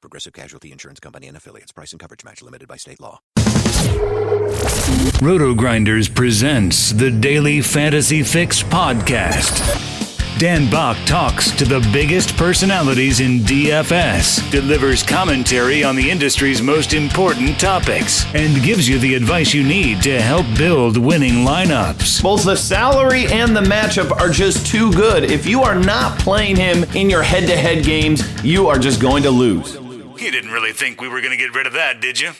Progressive Casualty Insurance Company and affiliates. Price and coverage match limited by state law. Roto Grinders presents the Daily Fantasy Fix podcast. Dan Back talks to the biggest personalities in DFS, delivers commentary on the industry's most important topics, and gives you the advice you need to help build winning lineups. Both the salary and the matchup are just too good. If you are not playing him in your head to head games, you are just going to lose. You didn't really think we were going to get rid of that, did you?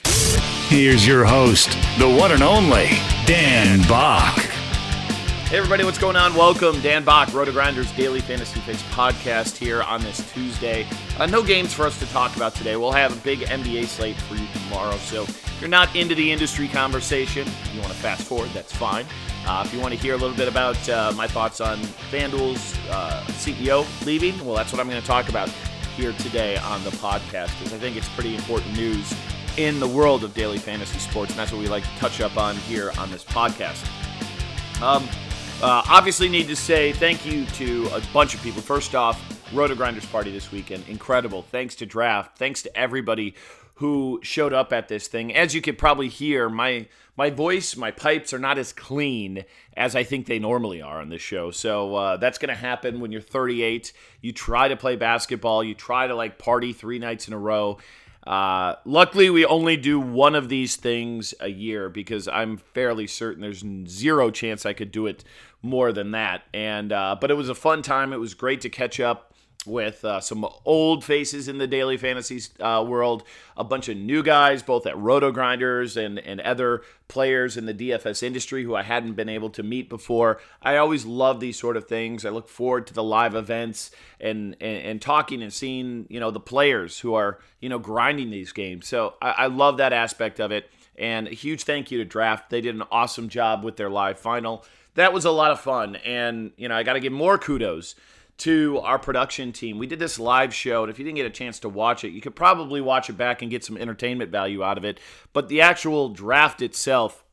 Here's your host, the one and only Dan Back. Hey everybody, what's going on? Welcome, Dan Back, Roto Grinders Daily Fantasy Fix podcast here on this Tuesday. Uh, no games for us to talk about today. We'll have a big NBA slate for you tomorrow. So if you're not into the industry conversation, if you want to fast forward, that's fine. Uh, if you want to hear a little bit about uh, my thoughts on FanDuel's uh, CEO leaving, well, that's what I'm going to talk about here today on the podcast because I think it's pretty important news in the world of daily fantasy sports, and that's what we like to touch up on here on this podcast. Um, uh, obviously, need to say thank you to a bunch of people. First off, Roto Grinders party this weekend, incredible. Thanks to Draft. Thanks to everybody who showed up at this thing. As you could probably hear, my my voice, my pipes are not as clean as I think they normally are on this show. So uh, that's going to happen when you're 38. You try to play basketball. You try to like party three nights in a row. Uh, luckily, we only do one of these things a year because I'm fairly certain there's zero chance I could do it more than that. And uh, but it was a fun time. It was great to catch up with uh, some old faces in the daily fantasy uh, world, a bunch of new guys, both at Roto Grinders and, and other players in the DFS industry who I hadn't been able to meet before. I always love these sort of things. I look forward to the live events and, and, and talking and seeing, you know, the players who are, you know, grinding these games. So I, I love that aspect of it. And a huge thank you to Draft. They did an awesome job with their live final. That was a lot of fun. And, you know, I got to give more kudos to our production team. We did this live show, and if you didn't get a chance to watch it, you could probably watch it back and get some entertainment value out of it. But the actual draft itself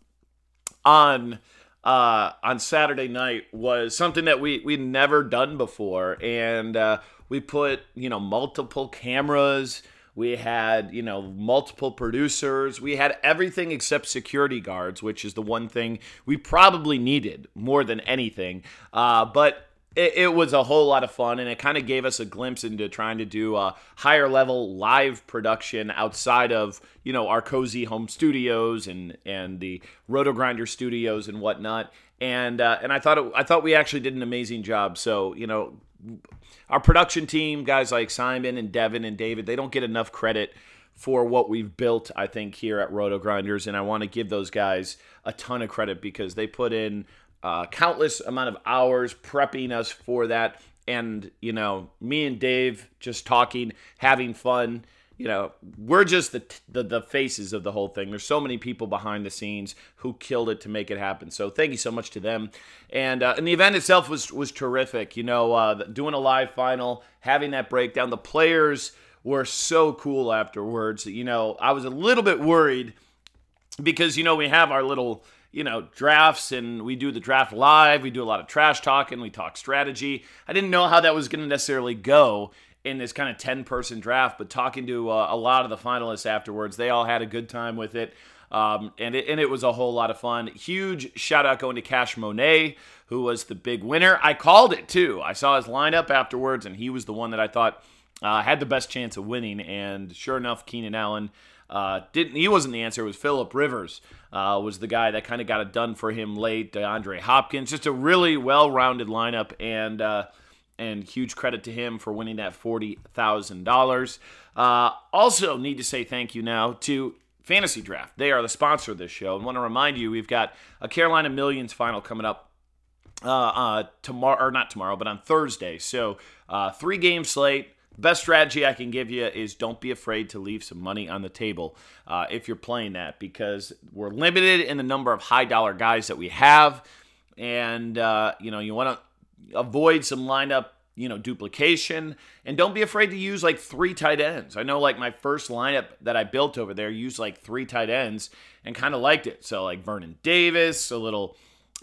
on uh, on Saturday night was something that we we'd never done before, and uh, we put you know multiple cameras. We had, you know, multiple producers. We had everything except security guards, which is the one thing we probably needed more than anything. Uh, but it, it, was a whole lot of fun and it kind of gave us a glimpse into trying to do a higher level live production outside of you know our cozy home studios and and the roto grinder studios and whatnot. And uh, and i thought it, i thought we actually did an amazing job. So you know our production team guys like simon and devin and david they don't get enough credit for what we've built i think here at roto grinders. And i want to give those guys a ton of credit because they put in uh, countless amount of hours prepping us for that. And, you know, me and Dave just talking, having fun. You know, we're just the, the, the faces of the whole thing. There's so many people behind the scenes who killed it to make it happen. So thank you so much to them. And uh, and the event itself was was terrific. You know, uh, doing a live final, having that breakdown. The players were so cool afterwards. You know, I was a little bit worried because you know we have our little you know, drafts and we do the draft live. We do a lot of trash talk and We talk strategy. I didn't know how that was going to necessarily go in this kind of 10 person draft, but talking to uh, a lot of the finalists afterwards, they all had a good time with it. Um, and, it and it was a whole lot of fun. Huge shout out going to Cash Monet, who was the big winner. I called it too. I saw his lineup afterwards, and he was the one that I thought uh, had the best chance of winning. And sure enough, Keenan Allen uh, didn't. He wasn't the answer. It was Philip Rivers uh, was the guy that kind of got it done for him late. DeAndre Hopkins, just a really well-rounded lineup, and uh, and huge credit to him for winning that forty thousand uh, dollars. Also, need to say thank you now to Fantasy Draft. They are the sponsor of this show, and want to remind you we've got a Carolina Millions final coming up uh, uh, tomorrow, or not tomorrow, but on Thursday. So uh, three game slate Best strategy I can give you is don't be afraid to leave some money on the table uh, if you're playing that because we're limited in the number of high dollar guys that we have, and uh, you know you want to avoid some lineup you know duplication and don't be afraid to use like three tight ends. I know like my first lineup that I built over there used like three tight ends and kind of liked it. So like Vernon Davis, a little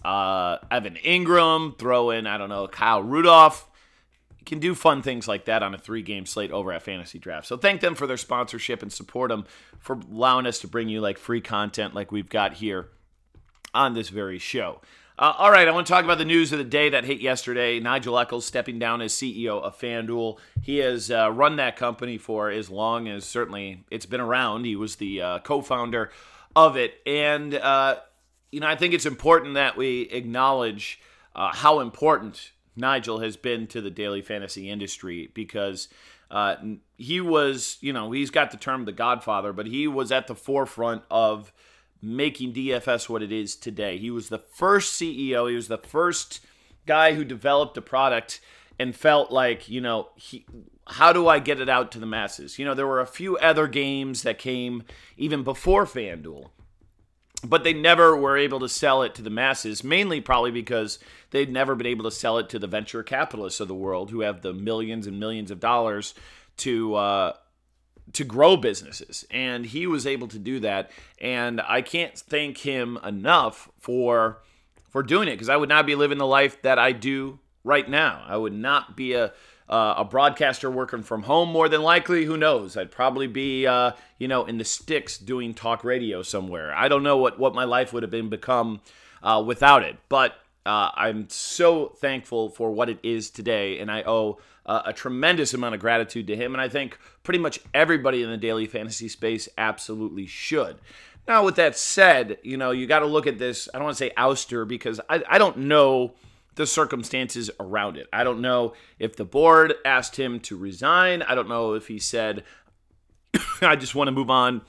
uh, Evan Engram, throw in I don't know Kyle Rudolph can do fun things like that on a three game slate over at Fantasy Draft. So thank them for their sponsorship and support them for allowing us to bring you like free content like we've got here on this very show. Uh, all right, I want to talk about the news of the day that hit yesterday. Nigel Eccles stepping down as CEO of FanDuel. He has uh, run that company for as long as certainly it's been around. He was the uh, co founder of it. And, uh, you know, I think it's important that we acknowledge uh, how important Nigel has been to the daily fantasy industry because uh, he was, you know, he's got the term the Godfather, but he was at the forefront of making DFS what it is today. He was the first CEO, he was the first guy who developed a product and felt like, you know, he, how do I get it out to the masses? You know, there were a few other games that came even before FanDuel but they never were able to sell it to the masses, mainly probably because they'd never been able to sell it to the venture capitalists of the world who have the millions and millions of dollars to uh, to grow businesses. And he was able to do that, and I can't thank him enough for for doing it because I would not be living the life that I do right now. I would not be a uh, a broadcaster working from home more than likely who knows? I'd probably be uh, you know in the sticks doing talk radio somewhere. I don't know what, what my life would have been become uh, without it. But uh, i'm so thankful for what it is today and i owe uh, a tremendous amount of gratitude to him and i think pretty much everybody in the daily fantasy space absolutely should. Now with that said you know you got to look at this i don't want to say ouster because I, I don't know the circumstances around it. I don't know if the board asked him to resign. I don't know if he said, I just want to move on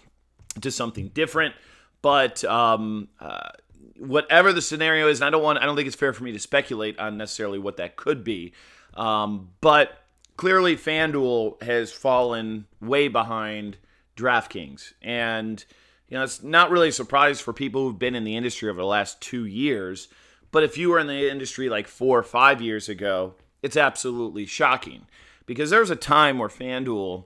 to something different. But um, uh, whatever the scenario is, and I don't want, I don't think it's fair for me to speculate on necessarily what that could be. Um, but clearly, FanDuel has fallen way behind DraftKings. And, you know, it's not really a surprise for people who've been in the industry over the last two years but if you were in the industry like four or five years ago, it's absolutely shocking because there was a time where FanDuel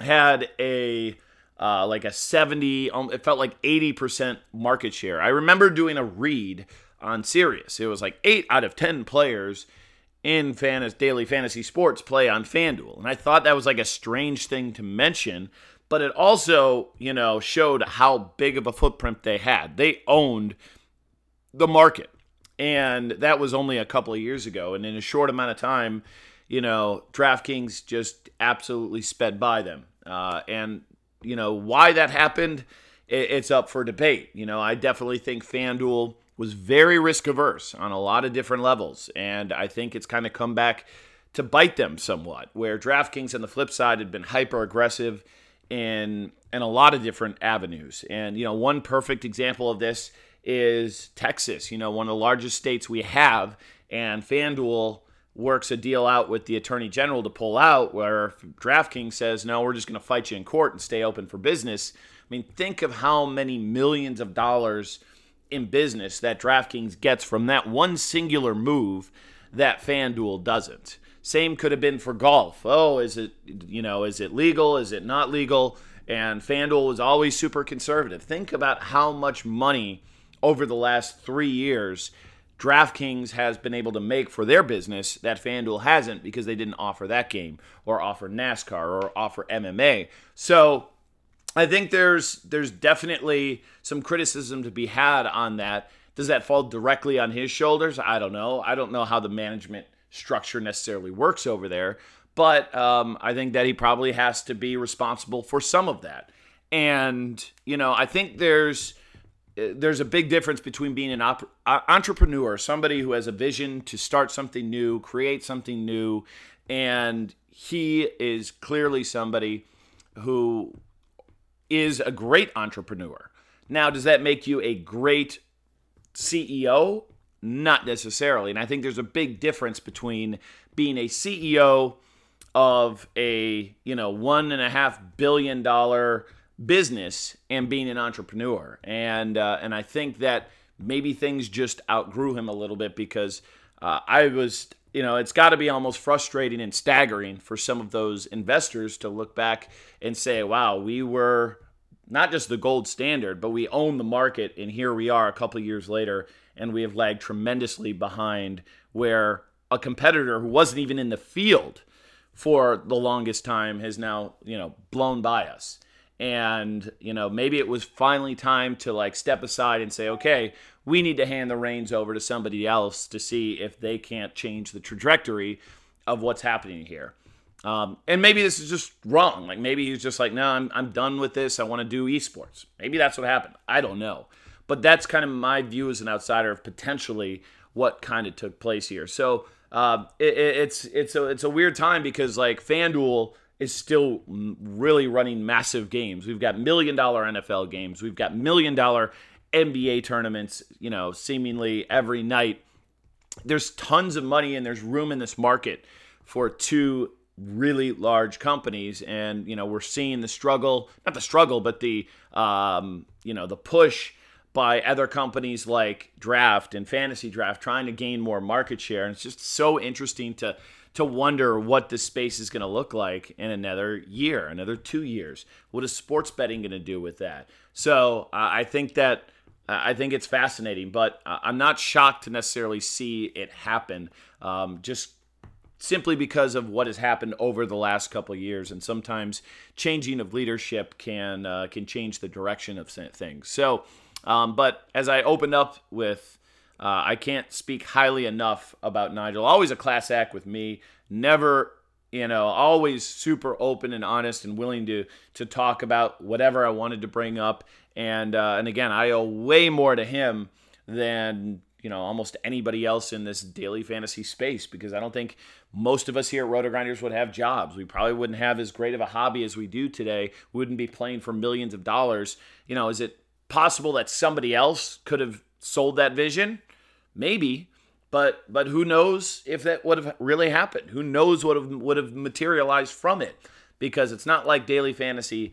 had a uh, like a 70, um, it felt like 80% market share. I remember doing a read on Sirius. It was like eight out of 10 players in fantasy, daily fantasy sports play on FanDuel. And I thought that was like a strange thing to mention, but it also, you know, showed how big of a footprint they had. They owned the market. And that was only a couple of years ago. And in a short amount of time, you know, DraftKings just absolutely sped by them. Uh, and, you know, why that happened, it's up for debate. You know, I definitely think FanDuel was very risk averse on a lot of different levels. And I think it's kind of come back to bite them somewhat, where DraftKings on the flip side had been hyper aggressive in in a lot of different avenues. And you know, one perfect example of this is Texas, you know, one of the largest states we have, and FanDuel works a deal out with the attorney general to pull out where DraftKings says, no, we're just going to fight you in court and stay open for business. I mean, think of how many millions of dollars in business that DraftKings gets from that one singular move that FanDuel doesn't. Same could have been for golf. Oh, is it, you know, is it legal? Is it not legal? And FanDuel was always super conservative. Think about how much money over the last three years, DraftKings has been able to make for their business that FanDuel hasn't because they didn't offer that game or offer NASCAR or offer MMA. So I think there's there's definitely some criticism to be had on that. Does that fall directly on his shoulders? I don't know. I don't know how the management structure necessarily works over there, but um, I think that he probably has to be responsible for some of that. And you know, I think there's there's a big difference between being an op- entrepreneur, somebody who has a vision to start something new, create something new, and he is clearly somebody who is a great entrepreneur. Now, does that make you a great CEO? Not necessarily. And I think there's a big difference between being a CEO of a you know one and a half billion dollar business and being an entrepreneur. And uh, and I think that maybe things just outgrew him a little bit because uh, I was you know it's got to be almost frustrating and staggering for some of those investors to look back and say, wow, we were not just the gold standard, but we own the market, and here we are a couple years later, and we have lagged tremendously behind where a competitor who wasn't even in the field for the longest time has now you know blown by us and you know maybe it was finally time to like step aside and say okay we need to hand the reins over to somebody else to see if they can't change the trajectory of what's happening here. Um, and maybe this is just wrong. Like maybe he's just like no i'm, I'm done with this. I want to do esports. Maybe that's what happened. I don't know. But that's kind of my view as an outsider of potentially what kind of took place here. So uh, it, it's it's a it's a weird time because like FanDuel is still really running massive games. We've got million dollar NFL games. We've got million dollar NBA tournaments. You know, seemingly every night. There's tons of money and there's room in this market for two really large companies and you know we're seeing the struggle not the struggle but the um, you know the push by other companies like Draft and Fantasy Draft trying to gain more market share. And it's just so interesting to to wonder what this space is going to look like in another year, another two years. What is sports betting going to do with that? So uh, I think that uh, I think it's fascinating, but uh, I'm not shocked to necessarily see it happen. Um, just simply because of what has happened over the last couple years, and sometimes changing of leadership can uh, can change the direction of things. So um, but as I opened up with, uh, I can't speak highly enough about Nigel. Always a class act with me. Never, you know, always super open and honest and willing to to talk about whatever I wanted to bring up. And uh, and again, I owe way more to him than you know almost anybody else in this daily fantasy space because I don't think most of us here at Roto Grinders would have jobs. We probably wouldn't have as great of a hobby as we do today. We wouldn't be playing for millions of dollars. You know, is it possible that somebody else could have sold that vision? Maybe, but but who knows if that would have really happened? Who knows what would have materialized from it? Because it's not like daily fantasy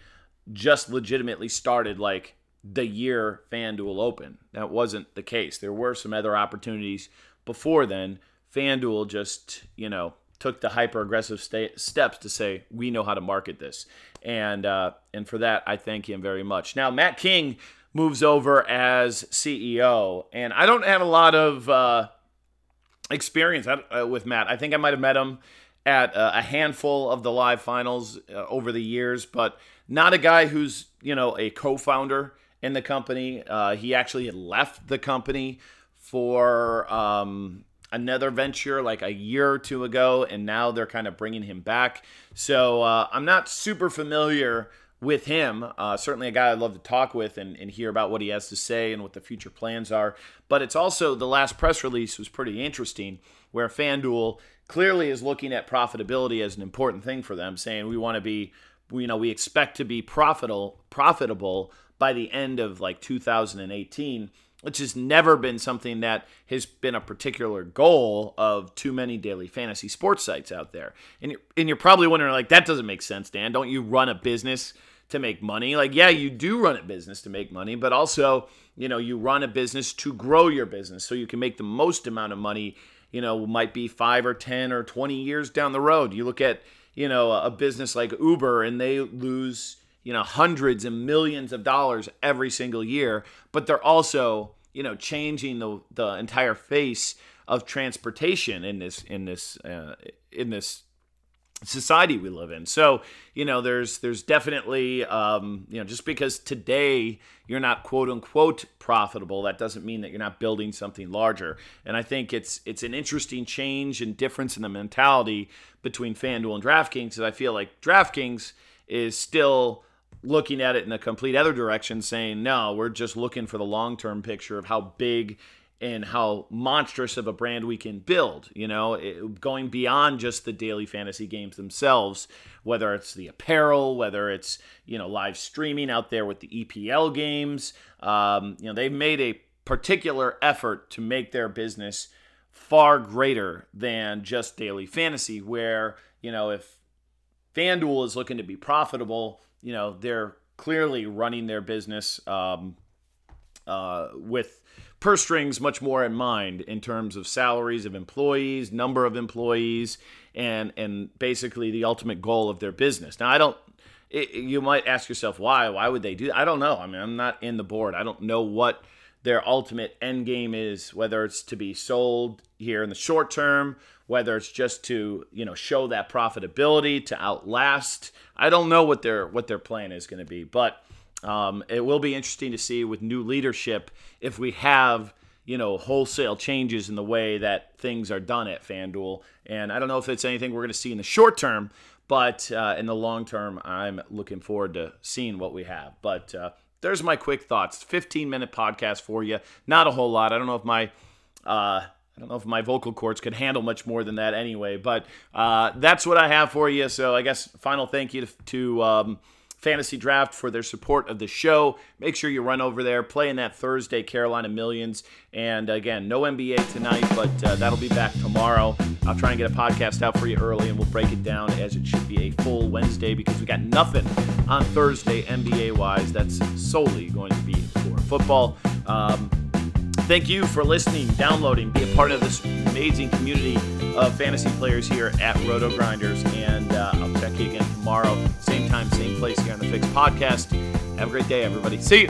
just legitimately started like the year FanDuel opened. That wasn't the case. There were some other opportunities before then. FanDuel just, you know, took the hyper aggressive sta- steps to say we know how to market this, and uh, and for that I thank him very much. Now Matt King moves over as CEO. And I don't have a lot of uh, experience uh, with Matt. I think I might have met him at uh, a handful of the live finals uh, over the years, but not a guy who's you know a co-founder in the company. Uh, he actually had left the company for um, another venture like a year or two ago, and now they're kind of bringing him back. So uh, I'm not super familiar with him. Uh, certainly a guy I'd love to talk with and, and hear about what he has to say and what the future plans are. But it's also the last press release was pretty interesting, where FanDuel clearly is looking at profitability as an important thing for them, saying we want to be, you know, we expect to be profitable profitable by the end of like 2018 which has never been something that has been a particular goal of too many daily fantasy sports sites out there. And you're, and you're probably wondering, like, that doesn't make sense, Dan. Don't you run a business to make money. Like, yeah, you do run a business to make money, but also, you know, you run a business to grow your business so you can make the most amount of money, you know, might be five or 10 or 20 years down the road. You look at, you know, a business like Uber and they lose, you know, hundreds and millions of dollars every single year, but they're also, you know, changing the, the entire face of transportation in this, in this, uh, in this society we live in. So, you know, there's there's definitely um, you know, just because today you're not quote unquote profitable, that doesn't mean that you're not building something larger. And I think it's it's an interesting change and difference in the mentality between FanDuel and DraftKings. Because I feel like DraftKings is still looking at it in a complete other direction, saying, no, we're just looking for the long term picture of how big and how monstrous of a brand we can build, you know, it, going beyond just the daily fantasy games themselves, whether it's the apparel, whether it's, you know, live streaming out there with the EPL games. Um, you know, they've made a particular effort to make their business far greater than just daily fantasy, where, you know, if FanDuel is looking to be profitable. You know, they're clearly running their business um, uh, with purse strings much more in mind in terms of salaries of employees, number of employees, and and basically the ultimate goal of their business. Now, I don't. It, you might ask yourself why? Why would they do that? I don't know. I mean, I'm not in the board. I don't know what their ultimate end game is, whether it's to be sold here in the short term, whether it's just to you know show that profitability to outlast. I don't know what their what their plan is going to be, but um, it will be interesting to see with new leadership if we have you know wholesale changes in the way that things are done at FanDuel. And I don't know if it's anything we're going to see in the short term, but uh, in the long term, I'm looking forward to seeing what we have. But uh, there's my quick thoughts. 15 minute podcast for you. Not a whole lot. I don't know if my uh, I don't know if my vocal cords could handle much more than that anyway, but uh, that's what I have for you. So I guess final thank you to, to um, Fantasy Draft for their support of the show. Make sure you run over there, play in that Thursday Carolina Millions. And again, no NBA tonight, but uh, that'll be back tomorrow. I'll try and get a podcast out for you early, and we'll break it down as it should be a full Wednesday because we got nothing on Thursday NBA wise. That's solely going to be for football. Um, thank you for listening, downloading, be a part of this amazing community of fantasy players here at Roto Grinders. And uh, I'll check you again tomorrow, place here on the Fix Podcast. Have a great day, everybody. See you.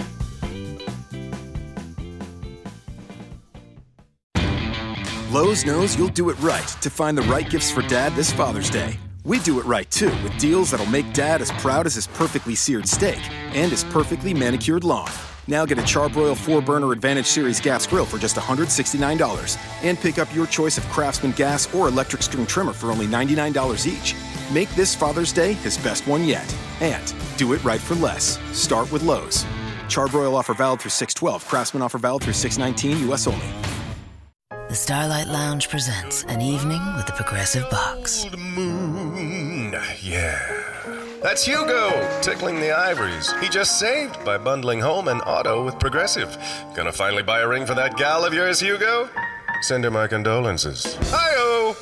Lowe's knows you'll do it right to find the right gifts for dad this Father's Day. We do it right too with deals that'll make dad as proud as his perfectly seared steak and his perfectly manicured lawn. Now get a Charbroil 4 Burner Advantage Series gas grill for just $169 and pick up your choice of Craftsman gas or electric string trimmer for only $99 each. Make this Father's Day his best one yet. And do it right for less. Start with Lowe's. Charbroil offer valid through 612. Craftsman offer valid through 619 US only. The Starlight Lounge presents an evening with the Progressive Box. Old moon, yeah. That's Hugo tickling the ivories. He just saved by bundling home and auto with Progressive. Gonna finally buy a ring for that gal of yours, Hugo? Send her my condolences. Hi-oh!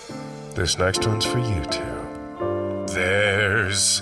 This next one's for you two. There's